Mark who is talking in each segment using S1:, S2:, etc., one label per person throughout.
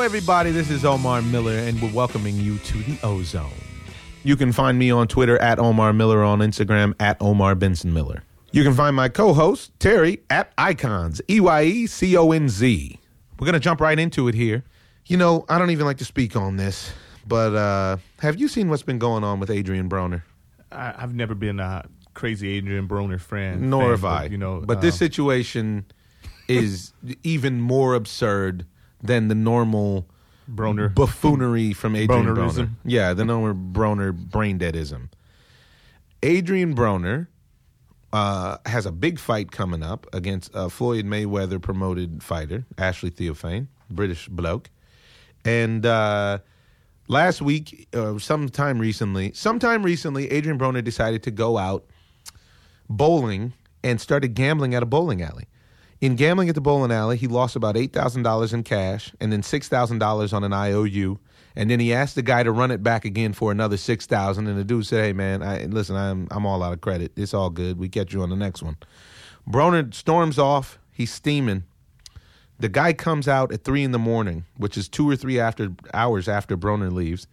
S1: Hello, everybody. This is Omar Miller, and we're welcoming you to the Ozone. You can find me on Twitter at Omar Miller, on Instagram at Omar Benson Miller. You can find my co host, Terry, at Icons, E Y E C O N Z. We're going to jump right into it here. You know, I don't even like to speak on this, but uh, have you seen what's been going on with Adrien Broner?
S2: I, I've never been a crazy Adrien Broner fan.
S1: Nor
S2: fan,
S1: have
S2: but,
S1: I.
S2: You know,
S1: but this
S2: um,
S1: situation is even more absurd than the normal
S2: Broner.
S1: buffoonery from Adrien
S2: Bronerism.
S1: Broner. Yeah, the normal Broner brain deadism. Adrien Broner uh, has a big fight coming up against a Floyd Mayweather promoted fighter, Ashley Theophane, British bloke. And uh, last week, uh, sometime recently, sometime recently, Adrien Broner decided to go out bowling and started gambling at a bowling alley. In gambling at the bowling alley, he lost about eight thousand dollars in cash and then six thousand dollars on an IOU. And then he asked the guy to run it back again for another six thousand. And the dude said, "Hey man, I, listen, I'm I'm all out of credit. It's all good. We catch you on the next one." Broner storms off. He's steaming. The guy comes out at three in the morning, which is two or three after hours after Broner leaves.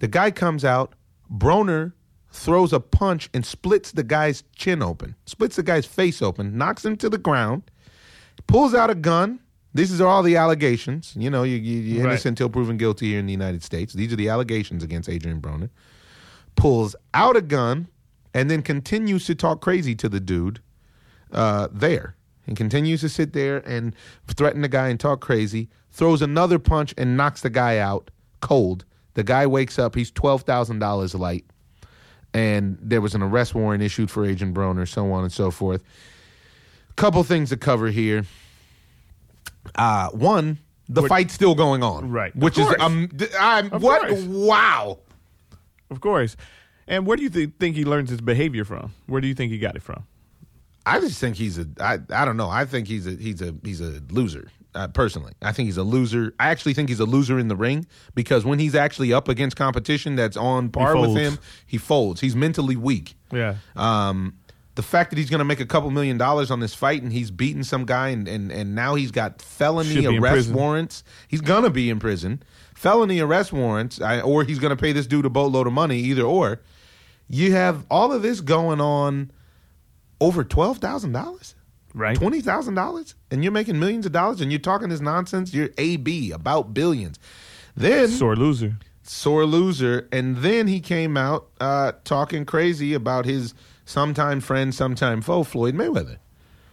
S1: The guy comes out. Broner throws a punch and splits the guy's chin open, splits the guy's face open, knocks him to the ground, pulls out a gun. These are all the allegations. You know, you, you, you're
S2: Right.
S1: innocent until proven guilty here in the United States. These are the allegations against Adrien Broner. Pulls out a gun and then continues to talk crazy to the dude uh, there and continues to sit there and threaten the guy and talk crazy. Throws another punch and knocks the guy out cold. The guy wakes up. He's twelve thousand dollars light, and there was an arrest warrant issued for Adrien Broner, so on and so forth. Couple things to cover here. Uh, one, the
S2: What-
S1: fight's still going on,
S2: Right. Of
S1: Which is
S2: course.
S1: um, th- I'm,
S2: Of
S1: what?
S2: course.
S1: Wow.
S2: Of course. And where do you th- think he learns his behavior from? Where do you think he got it from?
S1: I just think he's a. I I don't know. I think he's a he's a he's a loser. Uh, personally, I think he's a loser. I actually think he's a loser in the ring because when he's actually up against competition that's on par with
S2: folds.
S1: him, he folds. He's mentally weak.
S2: Yeah.
S1: Um, the fact that he's going to make a couple million dollars on this fight and he's beaten some guy and and, and now he's got felony
S2: Should be in
S1: arrest warrants. He's going to be in prison. Felony arrest warrants, I, or he's going to pay this dude a boatload of money. Either or. You have all of this going on over twelve thousand dollars
S2: Right.
S1: twenty thousand dollars, and you're making millions of dollars, and you're talking this nonsense. You're AB about billions. Then
S2: Sore loser.
S1: sore loser, and then he came out uh, talking crazy about his sometime friend, sometime foe, Floyd Mayweather.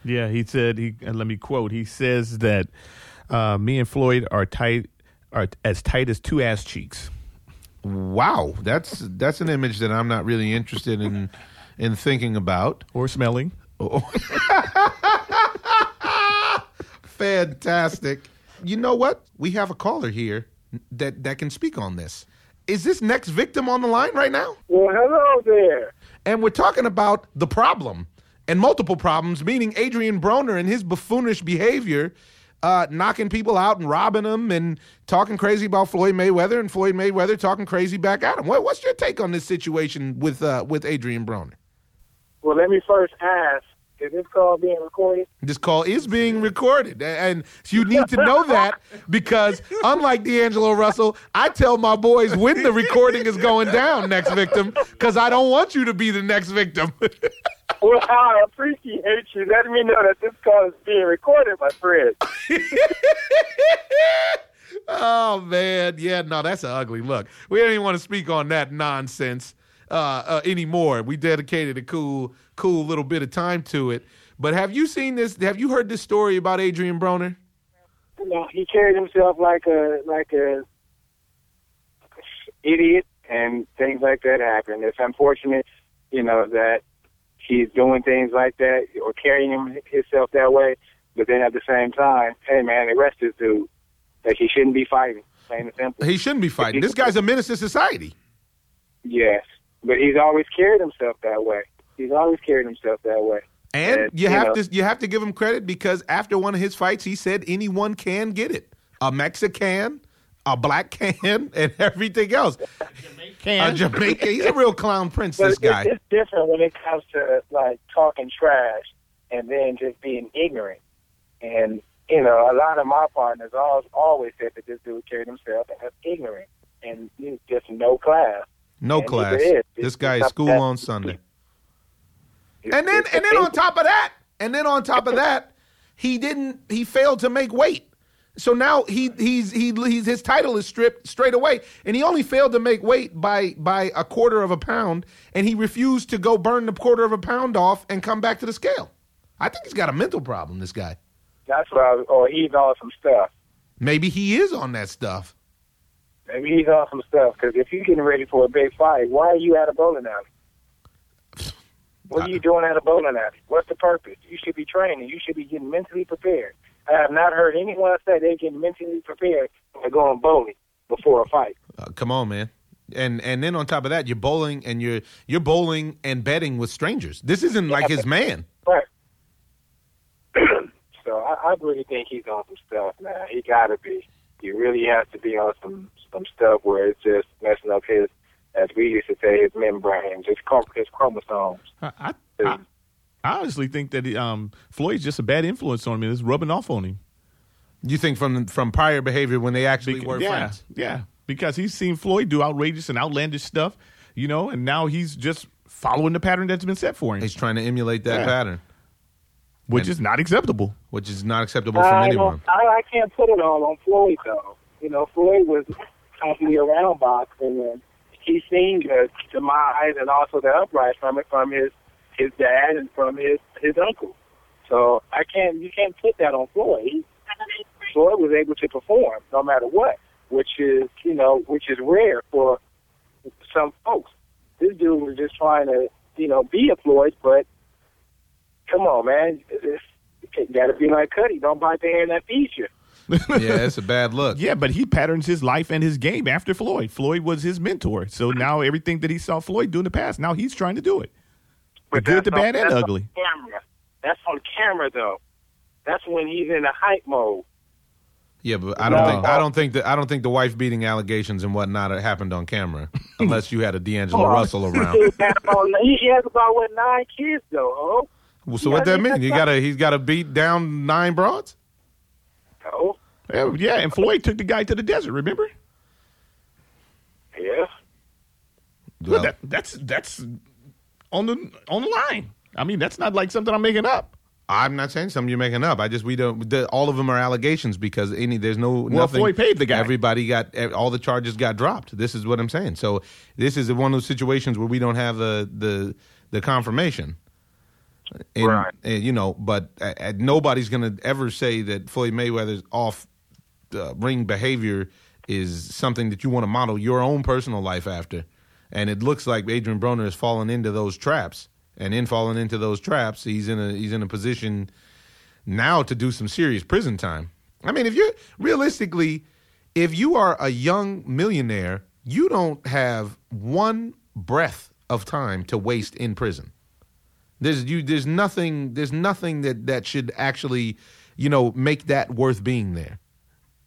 S2: Yeah, he said he and let me quote, he says that uh, me and Floyd are tight are as tight as two ass cheeks.
S1: Wow, that's that's an image that I'm not really interested in in thinking about.
S2: Or smelling. Oh.
S1: Fantastic. You know what? We have a caller here that that can speak on this. Is this next victim on the line right now?
S3: Well, hello there.
S1: And we're talking about the problem and multiple problems, meaning Adrien Broner and his buffoonish behavior, uh, knocking people out and robbing them and talking crazy about Floyd Mayweather and Floyd Mayweather talking crazy back at him. What, what's your take on this situation with uh, with Adrien Broner?
S3: Well, let me first ask: Is this call being recorded?
S1: This call is being recorded, and you need to know that because, unlike D'Angelo Russell, I tell my boys when the recording is going down, next victim, because I don't want you to be the next victim.
S3: Well, I appreciate you letting me know that this call is being recorded, my friend.
S1: oh man, yeah, no, that's an ugly look. We don't even want to speak on that nonsense uh, uh, anymore. We dedicated a cool, cool little bit of time to it. But have you seen this? Have you heard this story about Adrien Broner?
S3: Know, he carried himself like a like a idiot, and things like that happen. It's unfortunate, you know, that he's doing things like that or carrying him, himself that way. But then at the same time, hey man, arrest this dude. That he shouldn't be fighting. Plain and simple.
S1: He shouldn't be fighting. This guy's a menace to society.
S3: Yes, but he's always carried himself that way. He's always carried himself that way.
S1: And
S3: And,
S1: you
S3: you
S1: have
S3: know-
S1: to you have to give him credit because after one of his fights, he said anyone can get it. A Mexican, a black can, and everything else. A Jamaican. He's a real clown prince.
S3: But
S1: This guy.
S3: it's different when it comes to like talking trash and then just being ignorant. And you know, a lot of my partners always always said that this dude carried himself as ignorant and you know, just no class.
S1: No
S3: And
S1: class.
S3: is.
S1: This guy is school on Sunday. And then and then on top of that, and then on top of that, he didn't he failed to make weight. So now he he's he he's his title is stripped straight away, and he only failed to make weight by by a quarter of a pound, and he refused to go burn the quarter of a pound off and come back to the scale. I think he's got a mental problem. This guy.
S3: That's what I was, or he's on some stuff.
S1: Maybe he is on that stuff.
S3: Maybe he's on some stuff because if you're getting ready for a big fight, why are you at a bowling alley? What are you doing at a bowling alley? What's the purpose? You should be training. You should be getting mentally prepared. I have not heard anyone say they're getting mentally prepared for going bowling before a fight.
S1: Uh, come on, man. And and then on top of that, you're bowling and you're you're bowling and betting with strangers. This isn't like his man.
S3: Right. so I, I really think he's on some stuff, man. He got to be. He really has to be on some some stuff where it's just messing up his, as we used to say, his membranes, his, chrom- his chromosomes.
S2: I, I, I, I honestly think that um, Floyd's just a bad influence on him. It's rubbing off on him.
S1: You think from from prior behavior when they actually
S2: Bec-
S1: were
S2: yeah,
S1: friends?
S2: yeah, because he's seen Floyd do outrageous and outlandish stuff, you know, and now he's just following the pattern that's been set for him,
S1: He's trying to emulate that
S2: Yeah.
S1: pattern,
S2: which
S1: and-
S2: is not acceptable.
S1: which is not acceptable from
S3: I,
S1: anyone.
S3: I, I can't put it all on Floyd, though. You know, Floyd was constantly around boxing, and he's seen the demise and also the uprise from it from his his dad and from his his uncle. So I can't you can't put that on Floyd. Floyd was able to perform no matter what, which is you know which is rare for some folks. This dude was just trying to you know be a Floyd, but come on, man, it's, it got to be like Cuddy. Don't bite the hand that feeds you.
S1: yeah, it's a bad look.
S2: Yeah, but he patterns his life and his game after Floyd. Floyd was his mentor, so now everything that he saw Floyd do in the past, now he's trying to do it. The good, the bad,
S3: on,
S2: and
S3: that's
S2: ugly.
S3: On camera. That's on camera, though. That's when he's in the hype mode.
S1: Yeah, but I don't
S3: No.
S1: think I don't think that I don't think the wife beating allegations and whatnot happened on camera, unless you had a D'Angelo
S3: Come.
S1: Russell around.
S3: He has about- he has about what nine kids, though. Oh,
S1: Well, so
S3: Yeah,
S1: what that mean? You gotta he's got to beat down nine broads.
S3: Oh, uh,
S2: Yeah, yeah, and Floyd took the guy to the desert. Remember?
S3: yeah.
S2: Well,
S1: Well,
S2: that, that's that's on the on the line. I mean, that's not like something I'm making up.
S1: I'm not saying something you're making up. I just we don't. The, all of them are allegations because any there's no.
S2: Well,
S1: nothing,
S2: Floyd paid the guy.
S1: Everybody got all the charges got dropped. This is what I'm saying. So this is one of those situations where we don't have the the the confirmation. And,
S3: Right.
S1: and, you know, but uh, uh, nobody's going to ever say that Floyd Mayweather's off uh, ring behavior is something that you want to model your own personal life after. And it looks like Adrien Broner has fallen into those traps. And in falling into those traps, he's in a he's in a position now to do some serious prison time. I mean, if you're realistically, if you are a young millionaire, you don't have one breath of time to waste in prison. There's you there's nothing there's nothing that that should actually, you know, make that worth being there.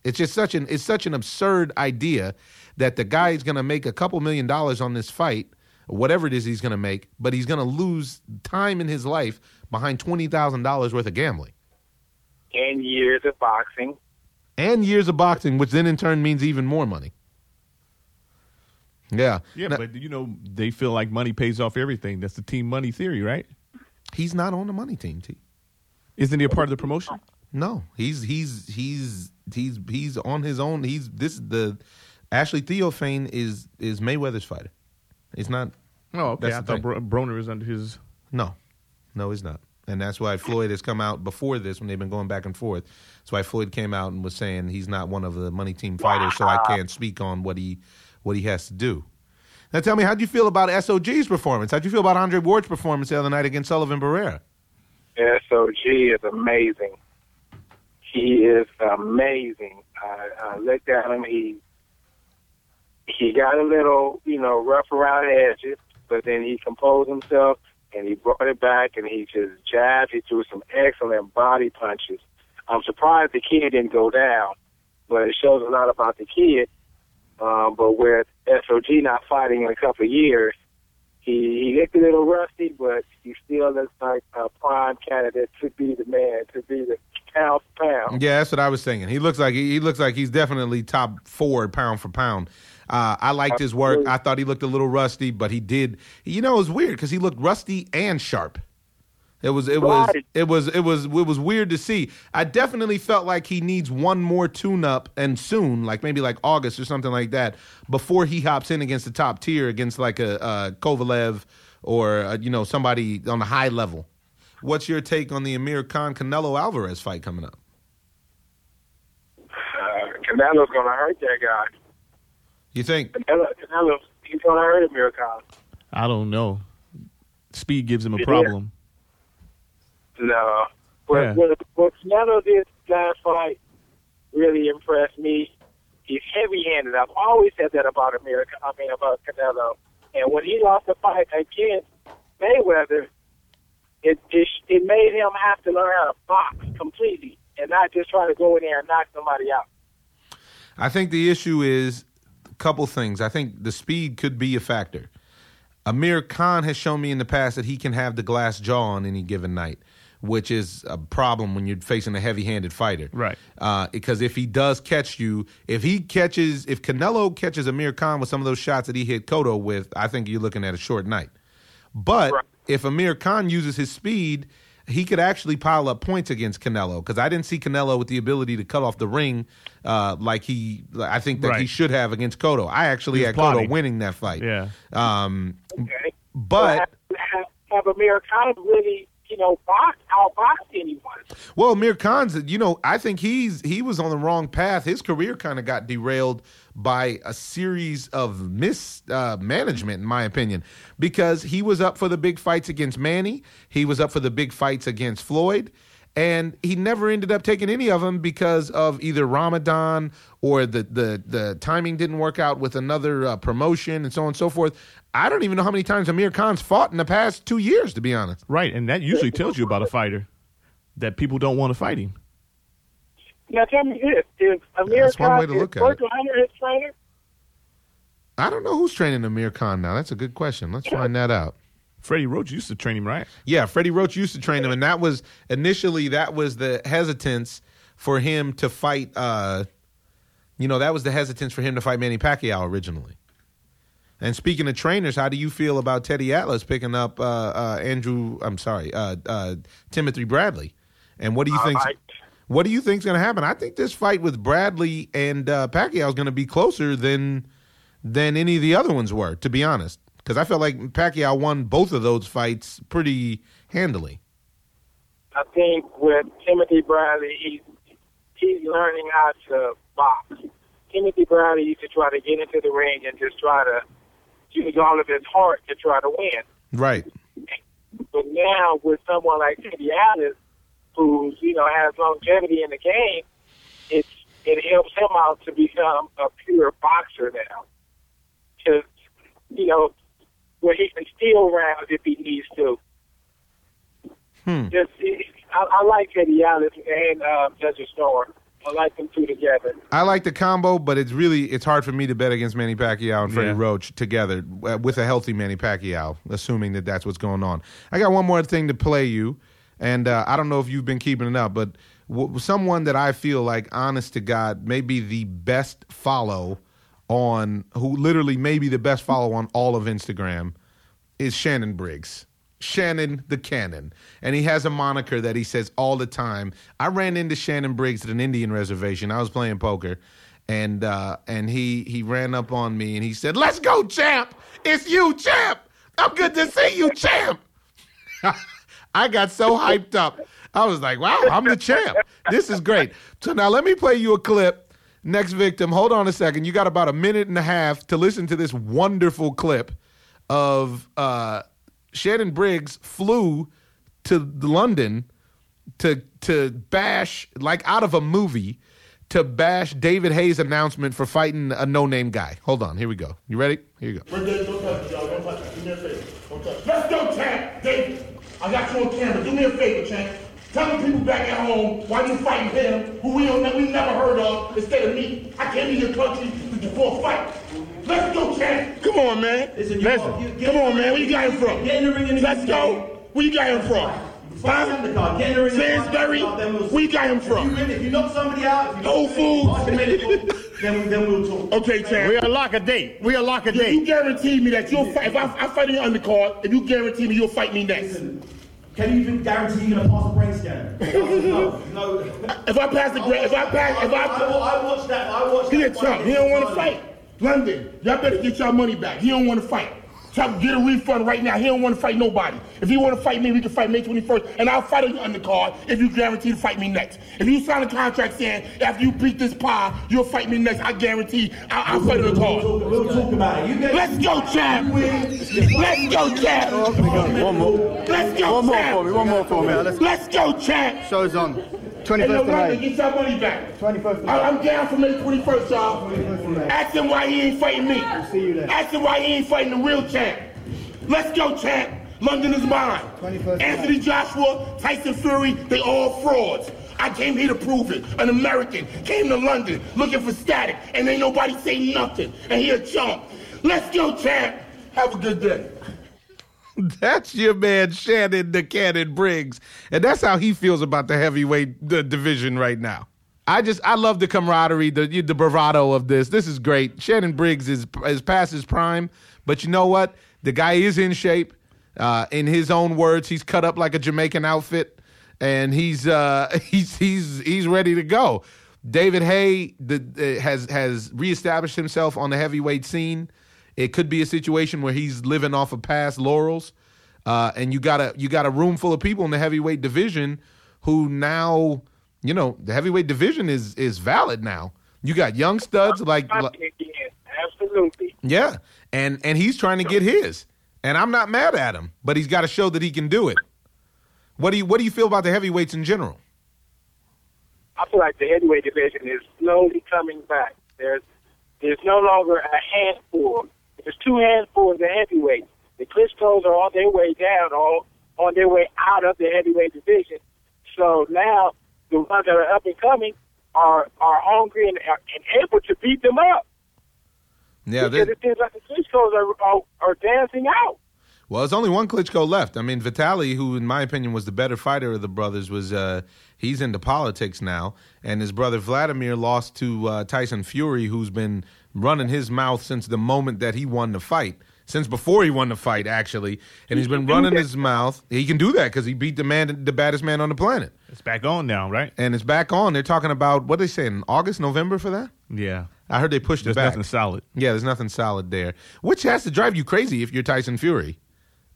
S1: It's just such an it's such an absurd idea that the guy is going to make a couple million dollars on this fight, whatever it is he's going to make, but he's going to lose time in his life behind twenty thousand dollars worth of gambling
S3: And years of boxing.
S1: and years of boxing, which then in turn means even more money. Yeah,
S2: Yeah,
S1: Now,
S2: but you know they feel like money pays off everything. That's the team money theory, right?
S1: He's not on the money team. T.
S2: Isn't he a part of the promotion?
S1: No, he's he's he's he's he's on his own. He's this the Ashley Theophane is is Mayweather's fighter. It's not.
S2: Oh, okay. I thought. Bro- Broner is under his.
S1: No, no, he's not. And that's why Floyd has come out before this when they've been going back and forth. That's why Floyd came out and was saying he's not one of the money team fighters, so I can't speak on what he what he has to do. Now tell me, how'd you feel about SOG's performance? How'd you feel about Andre Ward's performance the other night against Sullivan Barrera?
S3: SOG is amazing. He is amazing. I, I looked at him. He he got a little, you know, rough around the edges, but then he composed himself and he brought it back and he just jabbed. He threw some excellent body punches. I'm surprised the kid didn't go down, but it shows a lot about the kid. Um, but with SOG not fighting in a couple of years, he, he looked a little rusty, but he still looks like a prime candidate to be the man, to be the pound for pound.
S1: Yeah, that's what I was thinking. He looks like he, he looks like he's definitely top four pound for pound. Uh, I liked his work. I thought he looked a little rusty, but he did. You know, it was weird because he looked rusty and sharp. It was it was
S3: Right.
S1: it was it was it was weird to see. I definitely felt like he needs one more tune up and soon, like maybe like August or something like that, before he hops in against the top tier against like a, a Kovalev or uh you know somebody on the high level. What's your take on the Amir Khan Canelo Alvarez fight coming up?
S3: Uh, Canelo's gonna hurt that guy.
S1: You think?
S3: Canelo, Canelo, he's gonna hurt Amir Khan.
S2: I don't know. Speed gives him a
S3: Yeah.
S2: problem.
S3: No. But
S2: Yeah.
S3: what, what Canelo did last fight really impressed me. He's heavy-handed. I've always said that about America. I mean, about Canelo. And when he lost the fight against Mayweather, it, it it made him have to learn how to box completely and not just try to go in there and knock somebody out.
S1: I think the issue is a couple things. I think the speed could be a factor. Amir Khan has shown me in the past that he can have the glass jaw on any given night, which is a problem when you're facing a heavy-handed fighter.
S2: Right.
S1: Uh, because if he does catch you, if he catches, if Canelo catches Amir Khan with some of those shots that he hit Cotto with, I think you're looking at a short night. But
S3: Right.
S1: if Amir Khan uses his speed, he could actually pile up points against Canelo because I didn't see Canelo with the ability to cut off the ring uh, like he, I think that he should have against Cotto. I actually
S2: He was
S1: had Cotto winning that fight.
S2: Yeah.
S1: Um,
S3: Okay.
S1: but
S3: have, have, have Amir Khan really, you know, box outbox anyone.
S1: Well, Amir Khan's, you know, I think he's he was on the wrong path. His career kind of got derailed by a series of mismanagement, uh, in my opinion, because he was up for the big fights against Manny, he was up for the big fights against Floyd, and he never ended up taking any of them because of either Ramadan or the the the timing didn't work out with another uh, promotion and so on and so forth. I don't even know how many times Amir Khan's fought in the past two years, to be honest.
S2: Right, and that usually tells you about a fighter that people don't want to fight him.
S3: Now tell me this: Is Amir
S1: That's one
S3: Khan
S1: way to
S3: is
S1: at
S3: his trainer?
S1: I don't know who's training Amir Khan now. That's a good question. Let's find that out.
S2: Freddie Roach used to train him, right?
S1: Yeah, Freddie Roach used to train him, and that was initially that was the hesitance for him to fight. Uh, you know, that was the hesitance for him to fight Manny Pacquiao originally. And speaking of trainers, how do you feel about Teddy Atlas picking up uh, uh, Andrew? I'm sorry, uh, uh, Timothy Bradley. And what do you think?
S3: like-
S1: What do you think's going to happen? I think this fight with Bradley and uh, Pacquiao is going to be closer than than any of the other ones were. To be honest, because I felt like Pacquiao won both of those fights pretty handily.
S3: I think with Timothy Bradley, he's he's learning how to box. Timothy Bradley used to try to get into the ring and just try to use all of his heart to try to win.
S1: Right.
S3: But now with someone like Teddy Atlas, who you know has longevity in the game, it's it helps him out to become a pure boxer now. To you know, where he can steal rounds if he needs to.
S1: Hmm.
S3: Just I, I like Teddy Atlas and uh, Judge Storm. I like them two together.
S1: I like the combo, but it's really it's hard for me to bet against Manny Pacquiao and Freddie
S2: Yeah.
S1: Roach together uh, with a healthy Manny Pacquiao, assuming that that's what's going on. I got one more thing to play you, and uh, I don't know if you've been keeping it up, but w- someone that I feel like, honest to God, may be the best follow on, who literally may be the best follow on all of Instagram, is Shannon Briggs. Shannon the Cannon. And he has a moniker that he says all the time. I ran into Shannon Briggs at an Indian reservation. I was playing poker. And uh, and he he ran up on me and he said, Let's go, champ! It's you, champ! I'm good to see you, champ! I got so hyped up. I was like, wow, I'm the champ. This is great. So now let me play you a clip. Next victim, hold on a second. You got about a minute and a half to listen to this wonderful clip of uh, Shannon Briggs flew to London to to bash like out of a movie to bash David Haye's announcement for fighting a no-name guy. Hold on, here we go. You ready? Here you go.
S4: Let's go, champ. Dave, I got you on camera. Do me a favor, champ. Tell the people back at home why you fighting him, who we don't, we never heard of, instead of me. I came to your country for a fight. Let's go, champ. Come on, man.
S5: Listen,
S4: Listen.
S5: you- you-
S4: Come on, man. Where you got him from?
S5: Get in the ring and
S4: Let's go. Where you got him from?
S5: Fight him the card. Get in the ring. and fight
S4: Sainsbury,
S5: the card, we'll
S4: where you got him
S5: If
S4: from?
S5: you, win, if you knock somebody out, if you
S4: Whole
S5: knock
S4: Foods.
S5: Mark medical, then, then we'll talk.
S4: Okay, champ.
S2: We'll lock a date. We'll lock a
S4: date. you guarantee me that you'll fight, if I, I fight in the undercard, if you guarantee me you'll fight me next.
S5: Can you even guarantee you're gonna pass a brain scan? no, no.
S4: If I pass the grade, if I pass, if
S5: I,
S4: I,
S5: wa- I watched that. I watched
S4: he a
S5: that.
S4: chump. He don't want to fight. London, y'all better get y'all money back. He don't want to fight. Chump, get a refund right now. He don't want to fight nobody. If he want to fight me, we can fight May 21st, and I'll fight on the undercard if you guarantee to fight me next. If you sign a contract saying after you beat this pie, you'll fight me next, I guarantee I'll, I'll fight on the
S5: We'll
S4: card.
S5: talk, we'll talk about it. You get,
S4: Let's go, champ. Let's go, champ.
S6: One more.
S4: Let's go,
S6: One more for me. One more for me. Let's
S4: Let's go, champ.
S6: show's on.
S4: Hey,
S6: 21st
S4: yo,
S6: of
S4: get your money back.
S6: 21st
S4: I-. I'm down for May 21st, y'all.
S6: 21st.
S4: Ask him why he ain't fighting me.
S6: see you there.
S4: Ask him why he ain't fighting the real champ. Let's go, champ. London is mine.
S6: 21st
S4: Anthony Joshua, Tyson Fury, they all frauds. I came here to prove it. An American came to London looking for static, and ain't nobody say nothing. And he a chump. Let's go, champ. Have a good day.
S1: That's your man Shannon the Cannon Briggs, and that's how he feels about the heavyweight the division right now. I just I love the camaraderie, the the bravado of this. This is great. Shannon Briggs is is past his prime, but you know what? The guy is in shape. Uh, in his own words, he's cut up like a Jamaican outfit, and he's uh, he's he's he's ready to go. David Haye the, uh, has has reestablished himself on the heavyweight scene. It could be a situation where he's living off of past laurels, uh, and you got a you got a room full of people in the heavyweight division who now, you know, the heavyweight division is is valid now. You got young studs like,
S3: Again, absolutely.
S1: yeah, and and he's trying to get his, and I'm not mad at him, but he's got to show that he can do it. What do you what do you feel about the heavyweights in general?
S3: I feel like the heavyweight division is slowly coming back. There's there's no longer a handful. There's two handfuls of the heavyweights. The Klitschko's are on their way down, or on their way out of the heavyweight division. So now the ones that are up and coming are are hungry and, and able to beat them up.
S1: Yeah,
S3: because it seems like the Klitschko's are, are are dancing out.
S1: Well, there's only one Klitschko left. I mean, Vitali, who in my opinion was the better fighter of the brothers, was uh, he's into politics now, and his brother Vladimir lost to uh, Tyson Fury, who's been running his mouth since the moment that he won the fight, since before he won the fight actually, and he's been running his mouth. He can do that because he beat the man, the baddest man on the planet,
S2: It's back on now, right?
S1: and it's back on. They're talking about what they say in August, November for that.
S2: Yeah.
S1: I heard they pushed
S2: There's
S1: it back.
S2: nothing solid.
S1: Yeah, there's nothing solid there, which has to drive you crazy if you're Tyson Fury.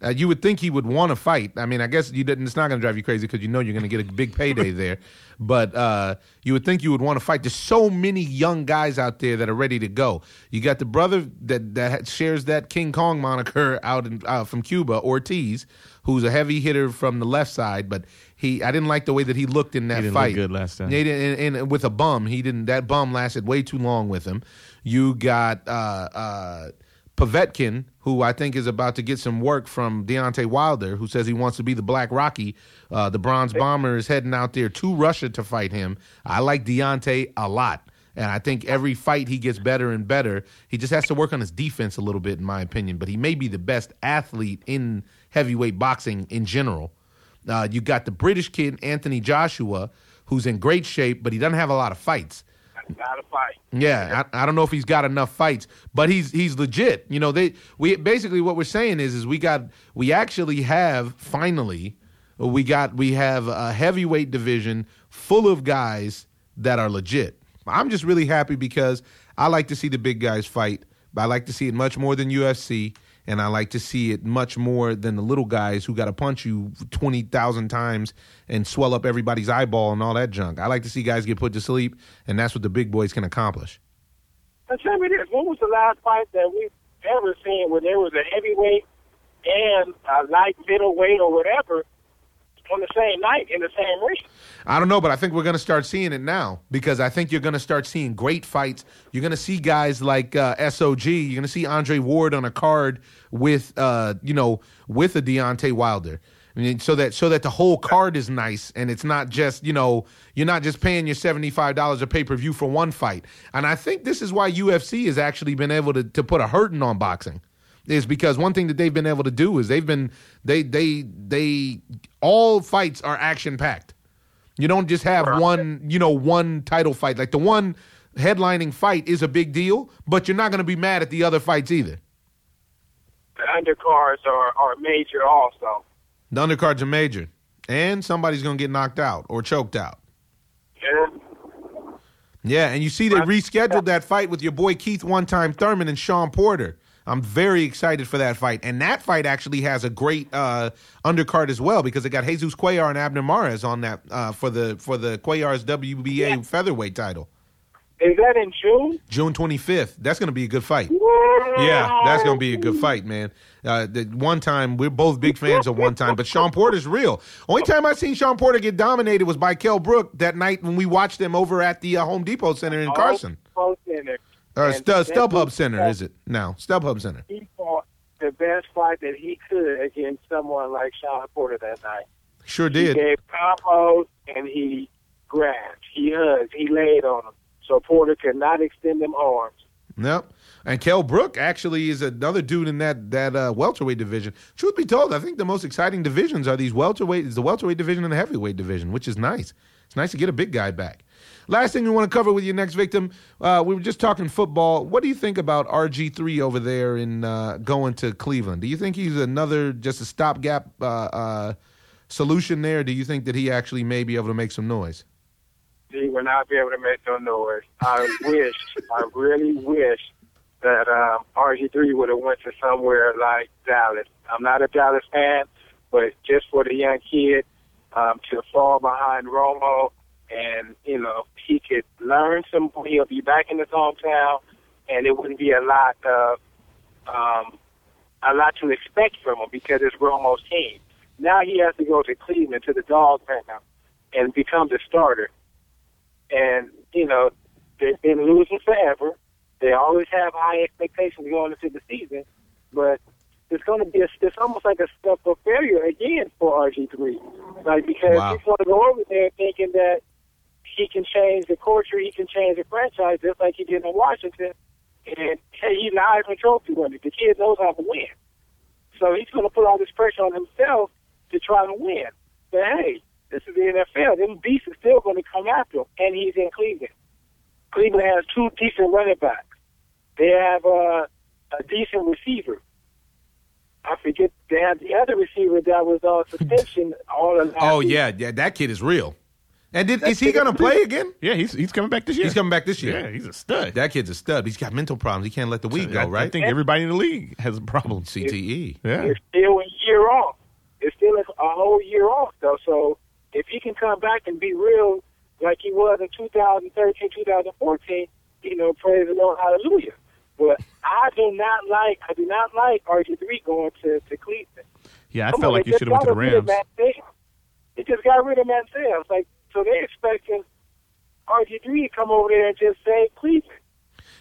S1: Uh, you would think he would want to fight. I mean, I guess you didn't, it's not going to drive you crazy because you know you're going to get a big payday there. But uh, you would think you would want to fight. There's so many young guys out there that are ready to go. You got the brother that that shares that King Kong moniker out in, uh, from Cuba, Ortiz, who's a heavy hitter from the left side. But he, I didn't like the way that he looked in that fight.
S2: good last time.
S1: Didn't- and, and with a bum, he didn't. That bum lasted way too long with him. You got uh, uh, Povetkin, who I think is about to get some work from Deontay Wilder, who says he wants to be the Black Rocky. Uh, the Bronze Bomber is heading out there to Russia to fight him. I like Deontay a lot. And I think every fight he gets better and better. He just has to work on his defense a little bit, in my opinion. But he may be the best athlete in heavyweight boxing in general. Uh, you got the British kid Anthony Joshua, who's in great shape, but he doesn't have a lot of fights.
S3: Got to fight.
S1: Yeah, I, I don't know if he's got enough fights, but he's he's legit. You know, they we basically what we're saying is is we got we actually have finally we got we have a heavyweight division full of guys that are legit. I'm just really happy because I like to see the big guys fight. But I like to see it much more than UFC, and I like to see it much more than the little guys who got to punch you twenty thousand times and swell up everybody's eyeball and all that junk. I like to see guys get put to sleep, and that's what the big boys can accomplish.
S3: Now tell me this: When was the last fight that we've ever seen where there was a heavyweight and a light middleweight or whatever on the same night in the same ring?
S1: I don't know, but I think we're going to start seeing it now because I think you're going to start seeing great fights. You're going to see guys like uh, SOG. You're going to see Andre Ward on a card with, uh, you know, with a Deontay Wilder. I mean, so that so that the whole card is nice and it's not just you know you're not just paying your seventy five dollars a pay per view for one fight. And I think this is why UFC has actually been able to to put a hurting on boxing is because one thing that they've been able to do is they've been they they they all fights are action packed. You don't just have one, you know, one title fight. Like the one headlining fight is a big deal, but you're not going to be mad at the other fights either.
S3: The undercards are, are major also.
S1: The undercards are major, and somebody's going to get knocked out or choked out.
S3: Yeah.
S1: Yeah, and you see they rescheduled that fight with your boy Keith One Time Thurman and Shawn Porter. I'm very excited for that fight, and that fight actually has a great uh, undercard as well because it got Jesus Cuellar and Abner Mares on that uh, for the for the Cuellar's WBA featherweight title.
S3: Is that in June?
S1: June 25th. That's going to be a good fight. Yeah, that's going to be a good fight, man. Uh, the one time we're both big fans of one time, but Shawn Porter's real. Only time I seen Shawn Porter get dominated was by Kell Brook that night when we watched them over at the uh, Home Depot Center in Carson.
S3: Oh, Center.
S1: Or Stu-
S3: that
S1: StubHub Center, is it? No, StubHub Center.
S3: He fought the best fight that he could against someone like Shawn Porter that night.
S1: Sure did.
S3: He gave combos and he grabbed, he hugged, he laid on him. So Porter could not extend them arms.
S1: Yep. And Kell Brook actually is another dude in that that uh, welterweight division. Truth be told, I think the most exciting divisions are these welterweight, is the welterweight division and the heavyweight division, which is nice. It's nice to get a big guy back. Last thing we want to cover with your next victim, uh, we were just talking football. What do you think about RG three over there in uh, going to Cleveland? Do you think he's another just a stopgap uh, uh, solution there? Do you think that he actually may be able to make some noise?
S3: He will not be able to make no noise. I wish, I really wish that um, RG3 would have went to somewhere like Dallas. I'm not a Dallas fan, but just for the young kid um, to fall behind Romo and, you know, he could learn some, he'll be back in his hometown and it wouldn't be a lot of, um, a lot to expect from him because it's Romo's team. Now he has to go to Cleveland to the dog pound and become the starter and you know they've been losing forever. They always have high expectations going into the season, but it's going to be a, it's almost like a step of failure again for RG three, like because
S1: Wow.
S3: he's going to go over there thinking that he can change the culture, he can change the franchise just like he did in Washington, and hey, he's an Heisman Trophy winner. The kid knows how to win, so he's going to put all this pressure on himself to try to win. But hey, this is the NFL. Them beasts are still going to come after him, and he's in Cleveland. Cleveland has two decent running backs. They have uh, a decent receiver. I forget they have the other receiver that was on suspension all of last
S1: Oh
S3: season.
S1: yeah, yeah, that kid is real. And did,
S3: That
S1: is he going to play again?
S2: Yeah, he's he's coming back this year.
S1: He's coming back this year.
S2: Yeah, he's a stud.
S1: That kid's a stud. He's got mental problems. He can't let the weed
S2: I,
S1: go, right?
S2: I think everybody in the league has a problem.
S1: CTE.
S2: Yeah.
S3: It's still a year off. It's still a, a whole year off, though. So if he can come back and be real like he was in 2013, 2014, you know, praise the Lord, hallelujah. But I do not like, I do not like RG3 going to, to Cleveland.
S2: Yeah, I
S3: Come
S2: felt
S3: on,
S2: like
S3: they
S2: you should have went to the
S3: got rid of
S2: Rams.
S3: Matt They just got rid of Matt Sales. Like, so they expecting RG3 to come over there and just say Cleveland.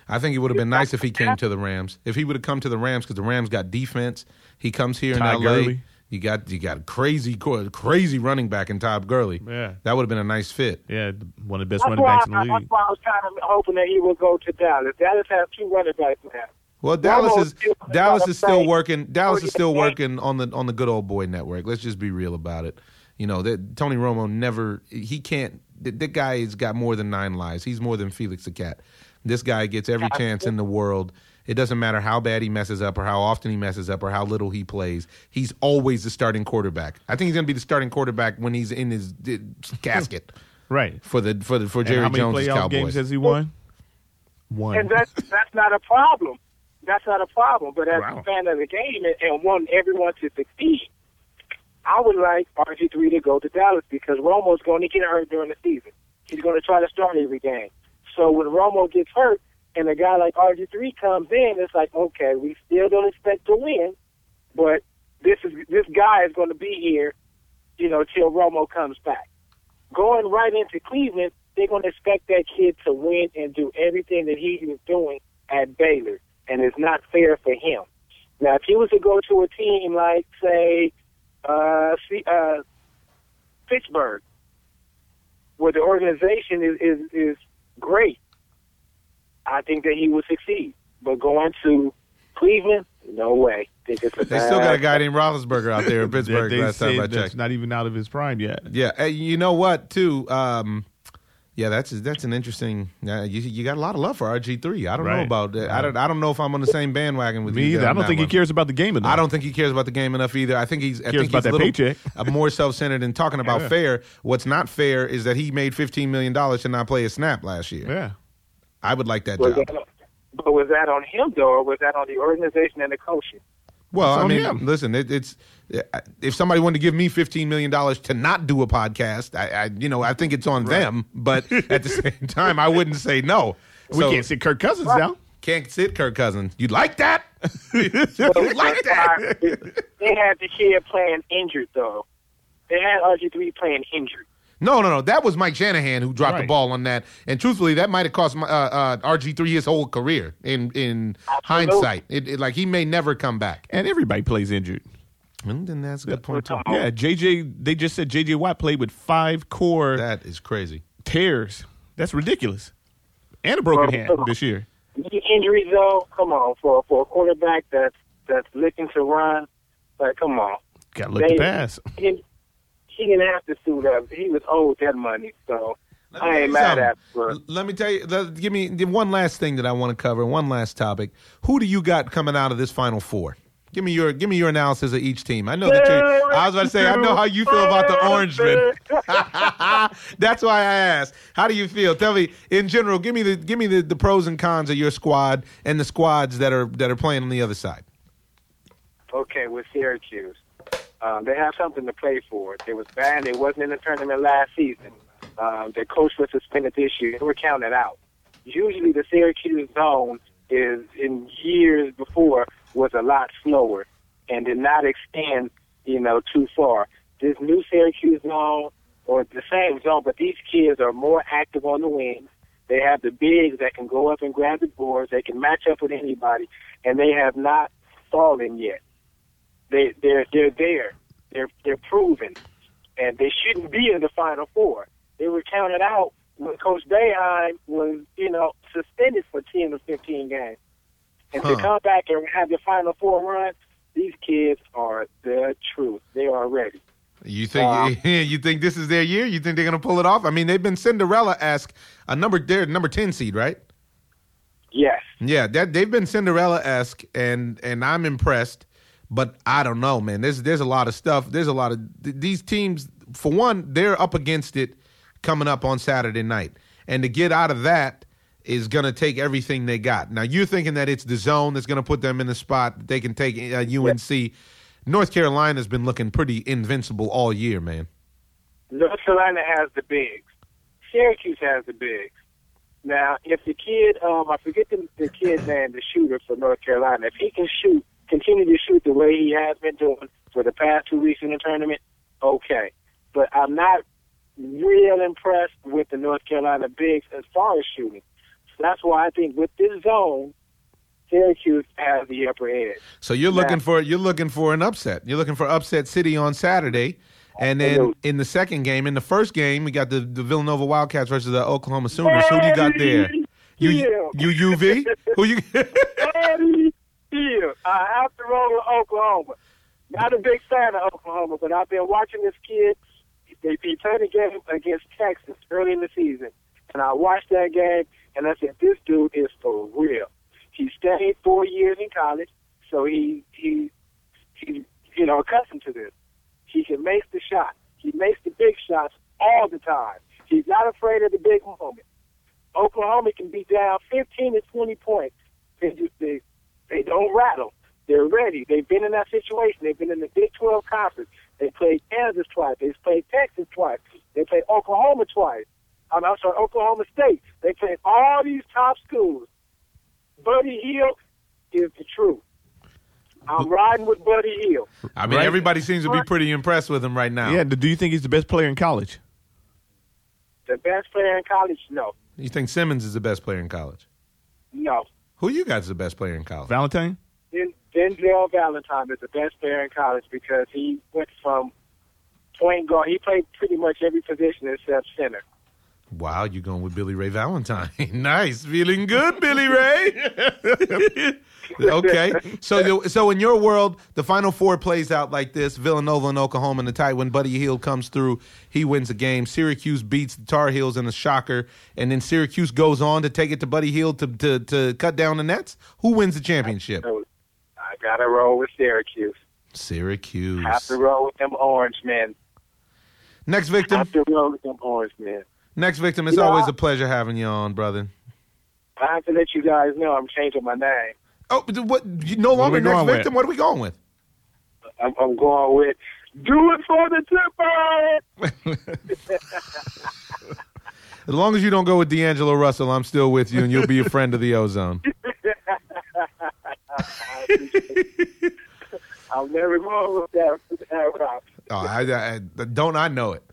S1: I think it would have been nice if he came to the Rams. If he would have come to the Rams because the Rams got defense. He comes here
S2: Todd
S1: in L.A.
S2: Gurley.
S1: You got you got a crazy crazy running back in Todd Gurley.
S2: Yeah.
S1: that would have been a nice fit.
S2: Yeah, one of the best
S3: That's
S2: running
S3: why,
S2: backs in the
S3: I,
S2: league.
S3: that's why I was kind of hoping that he would go to Dallas. Dallas has two running backs now.
S1: Well, Dallas is
S3: still-
S1: Dallas is still working. Dallas is still
S3: oh,
S1: working on the on the good old boy network. Let's just be real about it. You know that Tony Romo never he can't. That that guy has got more than nine lives. He's more than Felix the cat. This guy gets every chance in the world. It doesn't matter how bad he messes up or how often he messes up or how little he plays. He's always the starting quarterback. I think he's going to be the starting quarterback when he's in his uh, casket
S2: Right.
S1: for the for the for Jerry
S2: And
S1: Jerry
S2: how many
S1: Jones'
S2: playoff
S1: Cowboys.
S2: games has he won? One.
S3: And that's that's not a problem. That's not a problem. But as
S2: Wow.
S3: a fan of the game and, and want everyone to succeed, I would like RG three to go to Dallas because Romo's going to get hurt during the season. He's going to try to start every game. So when Romo gets hurt and a guy like RG three comes in, it's like okay, we still don't expect to win, but this is this guy is going to be here, you know, till Romo comes back. Going right into Cleveland, they're going to expect that kid to win and do everything that he was doing at Baylor, and it's not fair for him. Now, if he was to go to a team like, say, uh, uh, Pittsburgh, where the organization is, is is great, I think that he would succeed. But going to Cleveland, No way. Think it's a
S1: They still got a guy named Roethlisberger out there in Pittsburgh.
S2: they
S1: last time I checked.
S2: not even out of his prime yet.
S1: Yeah, hey, you know what? Too, um, yeah, that's that's an interesting. Uh, you you got a lot of love for RG three. I don't know about that. I don't. I don't know if I'm on the same bandwagon with
S2: Me
S1: you.
S2: either. I don't
S1: that
S2: think he cares about the game enough.
S1: I don't think he cares about the game enough either. I think he's I
S2: Cares
S1: think
S2: about
S1: he's
S2: that
S1: a little
S2: paycheck.
S1: uh, more self centered and talking about
S2: Yeah.
S1: fair. What's not fair is that he made fifteen million dollars to not play a snap last year.
S2: Yeah.
S1: I would like that
S3: Was
S1: job.
S3: that, but was that on him though, or was that on the organization and the coaching?
S1: Well, I mean,
S2: him.
S1: listen, it, it's if somebody wanted to give me fifteen million dollars to not do a podcast, I, I, you know, I think it's on them. But at the same time, I wouldn't say no.
S2: We
S1: So,
S2: can't sit Kirk Cousins down.
S1: Can't sit Kirk Cousins. You like that? you like that?
S3: they had the kid playing injured though. They had RG three playing injured.
S1: No, no, no. That was Mike Shanahan who dropped the ball on that. And truthfully, that might have cost my- uh, uh, RG three his whole career. In in hindsight, it, it, like he may never come back.
S2: And everybody plays injured.
S1: And then that's a good point too.
S2: Yeah, JJ. They just said JJ Watt played with five core
S1: That is crazy.
S2: tears. That's ridiculous. And a broken hand this year.
S3: Knee injuries though, come on for for a quarterback that's that's looking to run. Like, come on.
S2: Got to look
S3: They-
S2: to pass.
S3: He didn't, he didn't have to suit up. He was owed that money, so I ain't mad at.
S1: L- Let me tell you. let- give me give one last thing that I want to cover. One last topic. Who do you got coming out of this Final Four? Give me your give me your analysis of each team. I know that you. I was about to say I know how you feel about the Orangemen. That's why I asked. How do you feel? Tell me in general. Give me the give me the, the pros and cons of your squad and the squads that are that are playing on the other side.
S3: okay, with Syracuse, um, they have something to play for. They was bad. They wasn't in the tournament last season. Um, their coach was suspended this year. They were counted out. Usually, the Syracuse zone is in years before was a lot slower and did not extend, you know, too far. This new Syracuse zone, or the same zone, but these kids are more active on the wing. They have the bigs that can go up and grab the boards. They can match up with anybody, and they have not fallen yet. They they're they're there. They're they're proven, and they shouldn't be in the Final Four. They were counted out when Coach Boeheim was you know suspended for ten or fifteen games, and
S1: Huh.
S3: to come back and have the Final Four run, these kids are the truth. They are ready.
S1: You think
S3: Uh,
S1: you think this is their year? You think they're going to pull it off? I mean, they've been Cinderella esque. A number they're number ten seed, right?
S3: Yes.
S1: Yeah, that they've been Cinderella esque, and and I'm impressed. But I don't know, man. There's there's a lot of stuff. There's a lot of th- these teams. For one, they're up against it coming up on Saturday night, and to get out of that is going to take everything they got. Now you're thinking that it's the zone that's going to put them in the spot that they can take uh, UNC. North Carolina's been looking pretty invincible all year, man.
S3: North Carolina has the bigs. Syracuse has the bigs. Now, if the kid, um, I forget the, the kid's name, the shooter for North Carolina, if he can shoot, continue to shoot the way he has been doing for the past two weeks in the tournament, okay. But I'm not real impressed with the North Carolina bigs as far as shooting. So that's why I think with this zone, Syracuse has the upper edge.
S1: So you're looking
S3: Yeah.
S1: for you're looking for an upset. You're looking for upset city on Saturday, and then in the second game, in the first game, we got the, the Villanova Wildcats versus the Oklahoma Sooners. Who do you got there? You
S3: Yeah.
S1: you UV? Who you?
S3: Eddie I have to roll with Oklahoma. Not a big fan of Oklahoma, but I've been watching this kid. They he played a game against Texas early in the season, and I watched that game, and I said, "This dude is for real." He stayed four years in college, so he he he's you know accustomed to this. He can make the shot. He makes the big shots all the time. He's not afraid of the big moment. Oklahoma can be down 15 to 20 points. They just they they don't rattle. They're ready. They've been in that situation. They've been in the Big 12 conference. They played Kansas twice. They played Texas twice. They played Oklahoma twice. I'm, I'm sorry, Oklahoma State. They played all these top schools. Buddy Hield is the truth. I'm riding with Buddy Hield.
S1: I mean,
S2: Right.
S1: everybody seems to be pretty impressed with him right now.
S2: Yeah. Do you think he's the best player in college?
S3: The best player in college? No.
S1: You think Simmons is the best player in college?
S3: No.
S1: Who you got is the best player in college?
S2: Valentine?
S3: Den- Denzel Valentine is the best player in college because he went from point guard. He played pretty much every position except center.
S1: Wow, you're going with Billy Ray Valentine. nice, feeling good, Billy Ray. okay, so so in your world, the Final Four plays out like this: Villanova and Oklahoma in the tight. When Buddy Hield comes through, he wins the game. Syracuse beats the Tar Heels in a shocker, and then Syracuse goes on to take it to Buddy Hield to to, to cut down the nets. Who wins the championship?
S7: I gotta roll with Syracuse.
S1: Syracuse.
S7: Have to roll with them orange men.
S1: Next victim.
S7: Have to roll with them orange men.
S1: Next victim. It's
S7: Yeah.
S1: always a pleasure having you on, brother.
S7: I have to let you guys know I'm changing my name.
S1: Oh, but what? You no longer
S2: we
S1: next
S2: going with?
S1: victim. What are we going with?
S7: I'm, I'm going with do it for the Tipper.
S1: As long as you don't go with D'Angelo Russell, I'm still with you, and you'll be a friend of the ozone.
S7: I'm never going with that, with that route.
S1: Oh, I, I, I- don't I know it?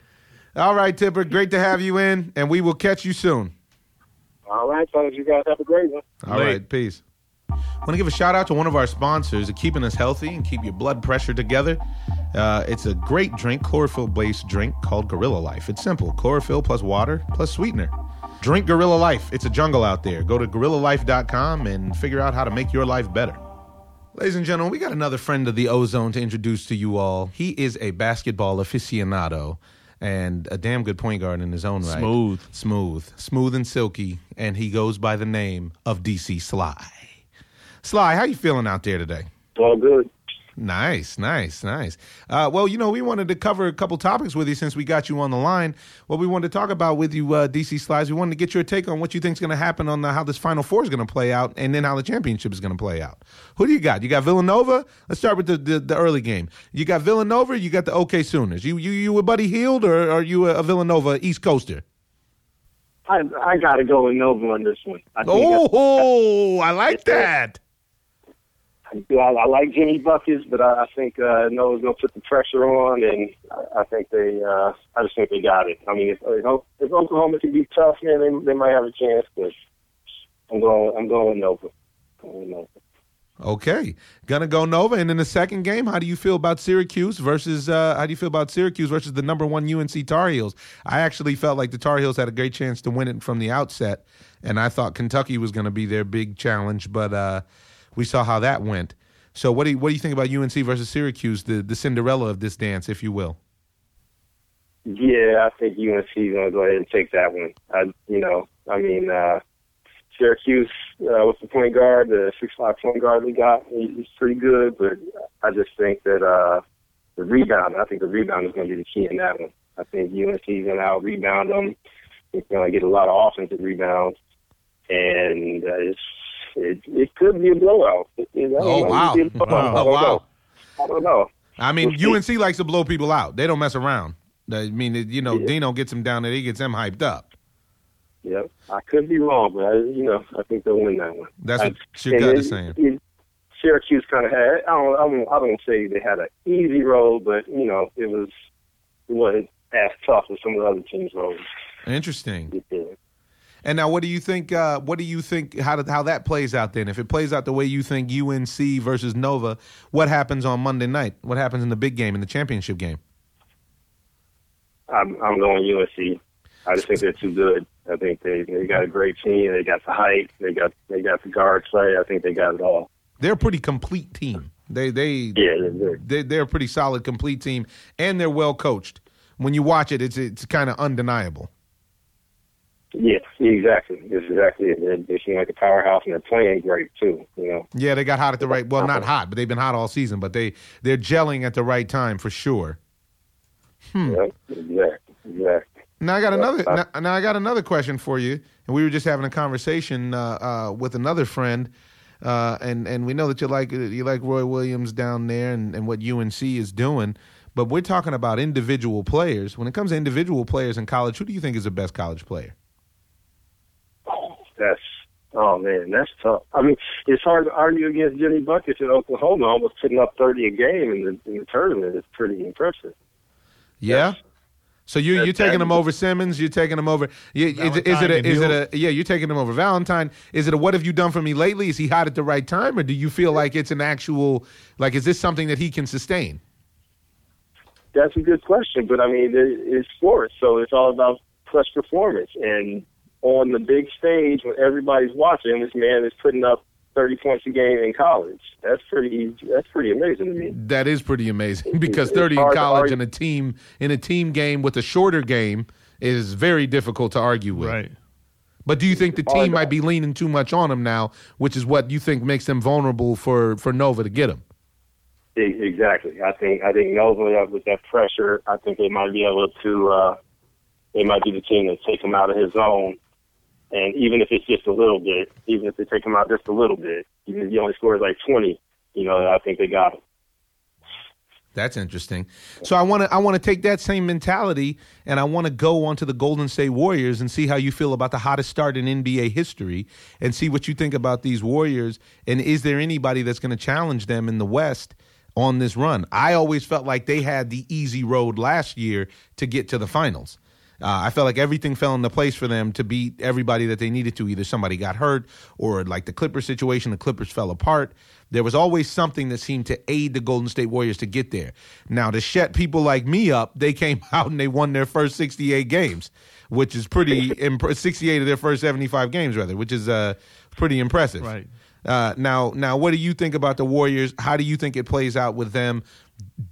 S1: All right, Tipper. Great to have you in, and we will catch you soon.
S7: All right, fellas, you guys have a great one.
S1: All
S2: Late.
S1: right, peace. Want to give a shout out to one of our sponsors, of keeping us healthy and keep your blood pressure together. Uh, it's a great drink, chlorophyll-based drink called Gorilla Life. It's simple: chlorophyll plus water plus sweetener. Drink Gorilla Life. It's a jungle out there. Go to gorillalife.com and figure out how to make your life better. Ladies and gentlemen, we got another friend of the Ozone to introduce to you all. He is a basketball aficionado and a damn good point guard in his own right.
S2: Smooth.
S1: Smooth. Smooth and silky. And he goes by the name of DC Sly. Sly, how you feeling out there today?
S7: All good.
S1: Nice, nice, nice. Uh, well, you know, we wanted to cover a couple topics with you since we got you on the line. What we wanted to talk about with you, uh, DC Slides, we wanted to get your take on what you think is going to happen on the, how this Final Four is going to play out, and then how the championship is going to play out. Who do you got? You got Villanova. Let's start with the, the, the early game. You got Villanova. You got the OK Sooners. You you you a Buddy Hield or are you a, Villanova East Coaster?
S7: I I got to go with Nova on this one. I think
S1: Oh, I like that.
S7: I, I like Jimmy Buckets, but I, I think uh, Nova's going to put the pressure on, and I, I think they. Uh, I just think they got it. I mean, if, if, Oklahoma can be tough, man, they, they might have a chance. But I'm going. I'm going Nova. Going Nova.
S1: Okay, gonna go Nova. And in the second game, how do you feel about Syracuse versus? Uh, how do you feel about Syracuse versus the number one UNC Tar Heels? I actually felt like the Tar Heels had a great chance to win it from the outset, and I thought Kentucky was going to be their big challenge, but uh, we saw how that went. So, what do you, what do you think about UNC versus Syracuse, the the Cinderella of this dance, if you will?
S7: Yeah, I think UNC is going to go ahead and take that one. I, you know, I mean, uh, Syracuse uh, with the point guard, the six five point guard they got, he, he's pretty good. But I just think that uh, the rebound, I think the rebound is going to be the key in that one. I think UNC is going to out rebound them. It's going to get a lot of offensive rebounds, and uh, it's it, it could be a blowout. You know,
S1: Oh, wow.
S7: blowout.
S1: Oh,
S7: I don't oh,
S1: wow.
S7: know. I don't know.
S1: I mean. UNC likes to blow people out. They don't mess around. I mean, you know,
S7: Yeah.
S1: Dino gets them down there. He gets them hyped up.
S7: Yep, I could be wrong, but I, you know, I think they'll win that one.
S1: That's what
S7: I-
S1: your gut is saying.
S7: it- Syracuse kind of had. I don't. I don't. I don't say they had an easy road, but you know, it was it wasn't as tough as some of the other teams' roads.
S1: Interesting.
S7: Did.
S1: And now, what do you think? Uh, what do you think? How how that plays out? Then, if it plays out the way you think, UNC versus Nova, what happens on Monday night? What happens in the big game in the championship game?
S7: I'm, I'm going UNC. I just think they're too good. I think they they got a great team. They got the height. They got they got the guard play. I think they got it all.
S1: They're a pretty complete team. They they
S7: Yeah, they're, they're,
S1: they they're a pretty solid, complete team, and they're well coached. When you watch it, it's it's kind of undeniable.
S7: Yeah, exactly. That's exactly it. They, they seem like a powerhouse, and they're playing great too. You know.
S1: Yeah, they got hot at the right. Well, not hot, but they've been hot all season. But they they're gelling at the right time for sure. Hmm.
S7: Yep, exactly. Exactly.
S1: Now I got another. Now, now I got another question for you. And we were just having a conversation uh, uh, with another friend, uh, and and we know that you like you like Roy Williams down there and, and what UNC is doing. But we're talking about individual players. When it comes to individual players in college, who do you think is the best college player?
S7: That's oh man, that's tough. I mean, it's hard to argue against Jimmy Buckets in Oklahoma, almost putting up thirty a game in the, in the tournament. It's pretty impressive.
S1: Yeah.
S7: Yes.
S1: So you you're taking him over Simmons. You're taking him over. You, is, it- is it a, is it a yeah? You're taking him over Valentine. Is it a what have you done for me lately? Is he hot at the right time, or do you feel like it's an actual like is this something that he can sustain?
S7: That's a good question, but I mean, it, it's sports, so it's all about clutch performance. And on the big stage, when everybody's watching, this man is putting up 30 points a game in college. That's pretty. That's pretty amazing to me.
S1: That is pretty amazing because 30 in college
S7: argue.
S1: and a team in a team game with a shorter game is very difficult to argue with.
S2: Right.
S1: But do you think the team might be leaning too much on him now, which is what you think makes them vulnerable for for Nova to get him?
S7: Exactly. I think I think Nova with that pressure, I think they might be able to. uh They might be the team that take him out of his zone, and even if it's just a little bit, even if they take him out just a little bit, even if he only scores like twenty, you know, I think they got him.
S1: That's interesting. So I want to I want to take that same mentality and I want to go onto the Golden State Warriors and see how you feel about the hottest start in NBA history and see what you think about these Warriors and is there anybody that's going to challenge them in the West on this run? I always felt like they had the easy road last year to get to the finals. Uh, I felt like everything fell into place for them to beat everybody that they needed to. Either somebody got hurt or, like the Clippers situation, the Clippers fell apart. There was always something that seemed to aid the Golden State Warriors to get there. Now, to shut people like me up, they came out and they won their first 68 games, which is pretty imp- 68 of their first 75 games, rather, which is uh, pretty impressive.
S2: Right.
S1: Uh, now, now, what do you think about the Warriors? How do you think it plays out with them?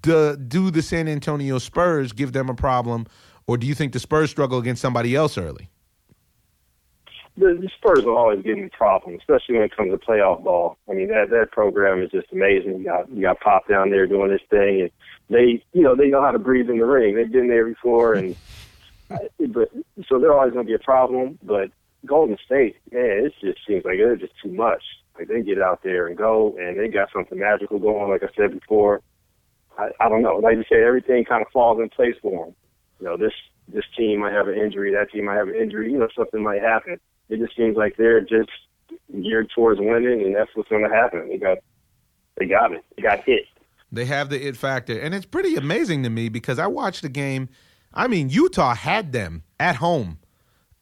S1: Do, do the San Antonio Spurs give them a problem, or do you think the Spurs struggle against somebody else early?
S7: the, the Spurs will always give me problems, especially when it comes to playoff ball. I mean, that that program is just amazing. You got you got Pop down there doing this thing, and they, you know, they know how to breathe in the ring. They've been there before, and but so they're always going to be a problem. But Golden State, man, it just seems like they're just too much. Like they get out there and go, and they got something magical going. Like I said before, I, I don't know. Like you said, everything kind of falls in place for them. You know, this this team might have an injury, that team might have an injury. You know, something might happen. It just seems like they're just geared towards winning, and that's what's going to happen. They got they got it. They got hit.
S1: They have the it factor, and it's pretty amazing to me because I watched the game. I mean, Utah had them at home,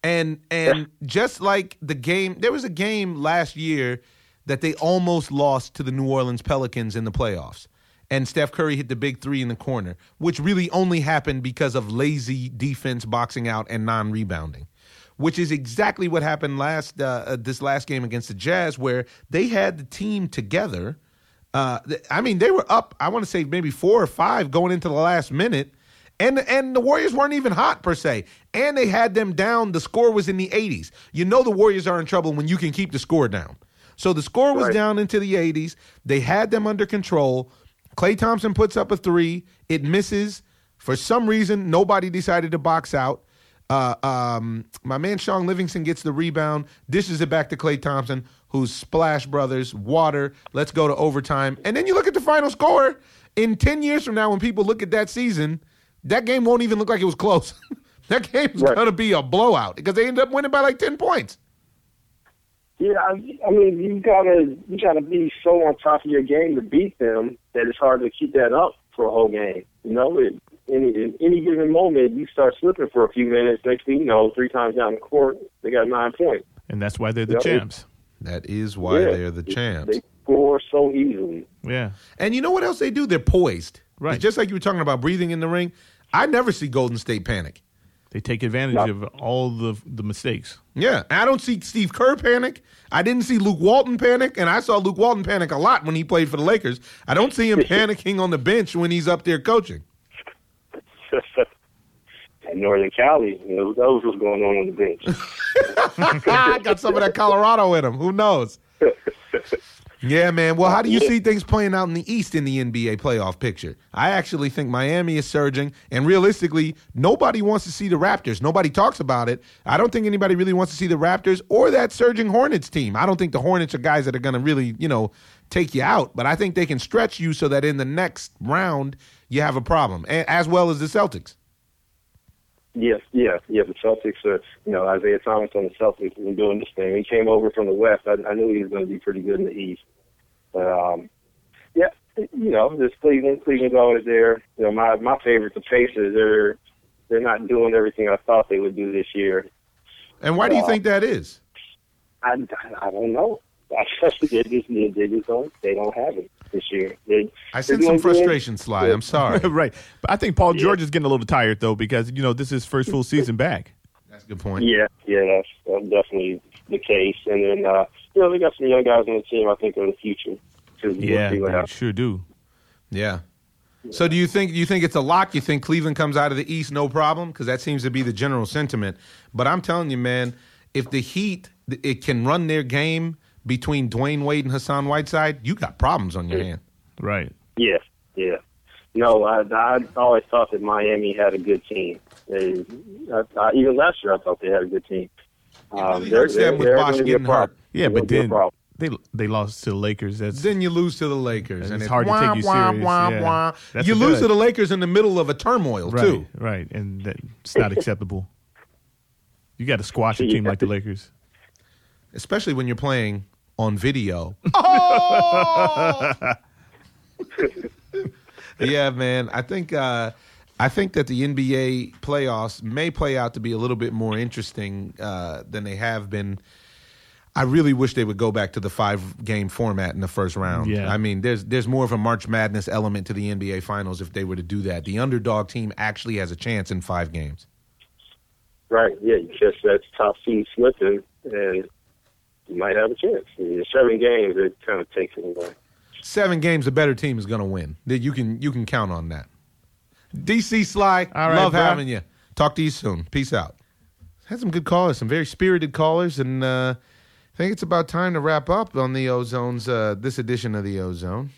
S1: and and just like the game, there was a game last year that they almost lost to the New Orleans Pelicans in the playoffs, and Steph Curry hit the big three in the corner, which really only happened because of lazy defense, boxing out, and non-rebounding. Which is exactly what happened last uh, uh, this last game against the Jazz, where they had the team together. Uh, I mean, they were up. I want to say maybe four or five going into the last minute, and and the Warriors weren't even hot per se, and they had them down. The score was in the 80s. You know the Warriors are in trouble when you can keep the score down. So the score was
S7: Right.
S1: down into the 80s. They had them under control. Klay Thompson puts up a three. It misses. For some reason, nobody decided to box out. Uh, um, my man Shaun Livingston gets the rebound, dishes it back to Klay Thompson, who's Splash Brothers, water. Let's go to overtime. And then you look at the final score. In 10 years from now, when people look at that season, that game won't even look like it was close. that game's
S7: Right.
S1: going to be a blowout because they end up winning by like 10 points.
S7: Yeah, I, I mean, you gotta you gotta be so on top of your game to beat them that it's hard to keep that up for a whole game. You know, it, any in any given moment, you start slipping for a few minutes. Next thing you know, three times down the court, they got nine points.
S2: And that's why they're the
S7: Yeah, it-
S2: champs.
S1: That is why
S7: Yeah.
S1: they're the champs.
S7: They score so easily.
S2: Yeah.
S1: And you know what else they do? They're poised.
S2: Right.
S1: It's just like you were talking about breathing in the ring. I never see Golden State panic.
S2: They take advantage
S7: No.
S2: of all the the mistakes.
S1: Yeah, I don't see Steve Kerr panic. I didn't see Luke Walton panic, and I saw Luke Walton panic a lot when he played for the Lakers. I don't see him panicking on the bench when he's up there coaching.
S7: In Northern Cali, you know, that was what's going on on the bench.
S1: I got some of that Colorado in him. Who knows? Yeah, man. Well, how do you see things playing out in the East in the NBA playoff picture? I actually think Miami is surging, and realistically, nobody wants to see the Raptors. Nobody talks about it. I don't think anybody really wants to see the Raptors or that surging Hornets team. I don't think the Hornets are guys that are going to really, you know, take you out, but I think they can stretch you so that in the next round you have a problem, as well as the Celtics.
S7: Yes, yeah, yeah. The Celtics are, you know, Isaiah Thomas on the Celtics been doing this thing. He came over from the West. I, I knew he was going to be pretty good in the East. But um, yeah, you know, this Cleveland, Cleveland's always there. You know, my my favorite, the Pacers. They're they're not doing everything I thought they would do this year.
S1: And why do you
S7: Uh,
S1: think that is?
S7: I, I don't know. I just they just they just don't they don't have it this year. They,
S1: I sense some frustration, Sly. I'm sorry.
S2: right. But I think Paul George is getting a little tired though because you know this is first full season back.
S1: That's a good point.
S7: Yeah, yeah, that's, that's definitely the case. And then, uh, you know, they got some young guys on the team. I think are the future. So we'll
S2: Yeah,
S7: see
S2: they sure do.
S1: Yeah. So do you think do you think it's a lock? You think Cleveland comes out of the East no problem? Because that seems to be the general sentiment. But I'm telling you, man, if the Heat it can run their game between Dwyane Wade and Hassan Whiteside, you got problems on your hand.
S2: Right.
S7: Yeah, yeah. No, I, I always thought that Miami had a good team. They, I, I, even last year, I thought they had a good team. Um,
S1: really
S7: they're they're, they're
S1: Bosh
S7: going to be a
S1: getting
S7: problem.
S1: Hurt.
S2: Yeah, but
S7: gonna be a
S2: then they they lost to the Lakers. That's
S1: Then you lose to the Lakers,
S2: And
S1: and
S2: it's hard to take you
S1: wah,
S2: serious,
S1: wah,
S2: yeah.
S1: You lose
S2: good-
S1: to the Lakers in the middle of a turmoil
S2: right,
S1: too.
S2: right, and that's not acceptable. You got to squash a team like the Lakers.
S1: especially when you're playing on video. oh! yeah, man. I think uh, I think that the NBA playoffs may play out to be a little bit more interesting uh, than they have been. I really wish they would go back to the five game format in the first round.
S2: Yeah.
S1: I mean, there's there's more of a March Madness element to the NBA finals if they were to do that. The underdog team actually has a chance in five games.
S7: Right, yeah, you catch that top seed slipping, and you might have a chance. In seven games, it kind of takes it away.
S1: seven games, the better team is going to win. That you can you can count on that. DC Sly,
S2: All right,
S1: love
S2: bro.
S1: having you. Talk to you soon. Peace out. Had some good callers, some very spirited callers, and uh, I think it's about time to wrap up on the Ozone's uh, this edition of the Ozone.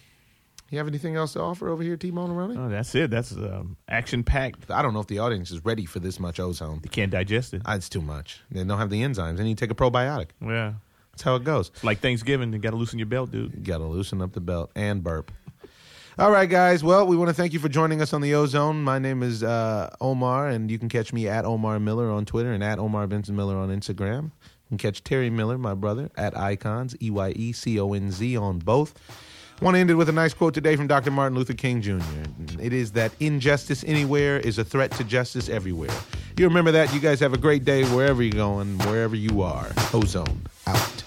S1: You have anything else to offer over here, T Running?
S2: Oh, that's it. That's um, action packed.
S1: I don't know if the audience is ready for this much ozone.
S2: You can't digest it.
S1: Ah, It's too much. They don't have the enzymes. They need to take a probiotic.
S2: Yeah,
S1: That's how it goes.
S2: it's like Thanksgiving. You got to loosen your belt, dude.
S1: You got to loosen up the belt and burp. All right, guys. Well, we want to thank you for joining us on the Ozone. My name is uh, Omar, and you can catch me at Omar Miller on Twitter and at Omar Benson Miller on Instagram. Can catch Terry Miller, my brother, at Icons, E Y E C O N Z on both. Want to end it with a nice quote today from Dr. Martin Luther King Jr. It is that injustice anywhere is a threat to justice everywhere. You remember that. You guys have a great day wherever you're going, wherever you are. Ozone out.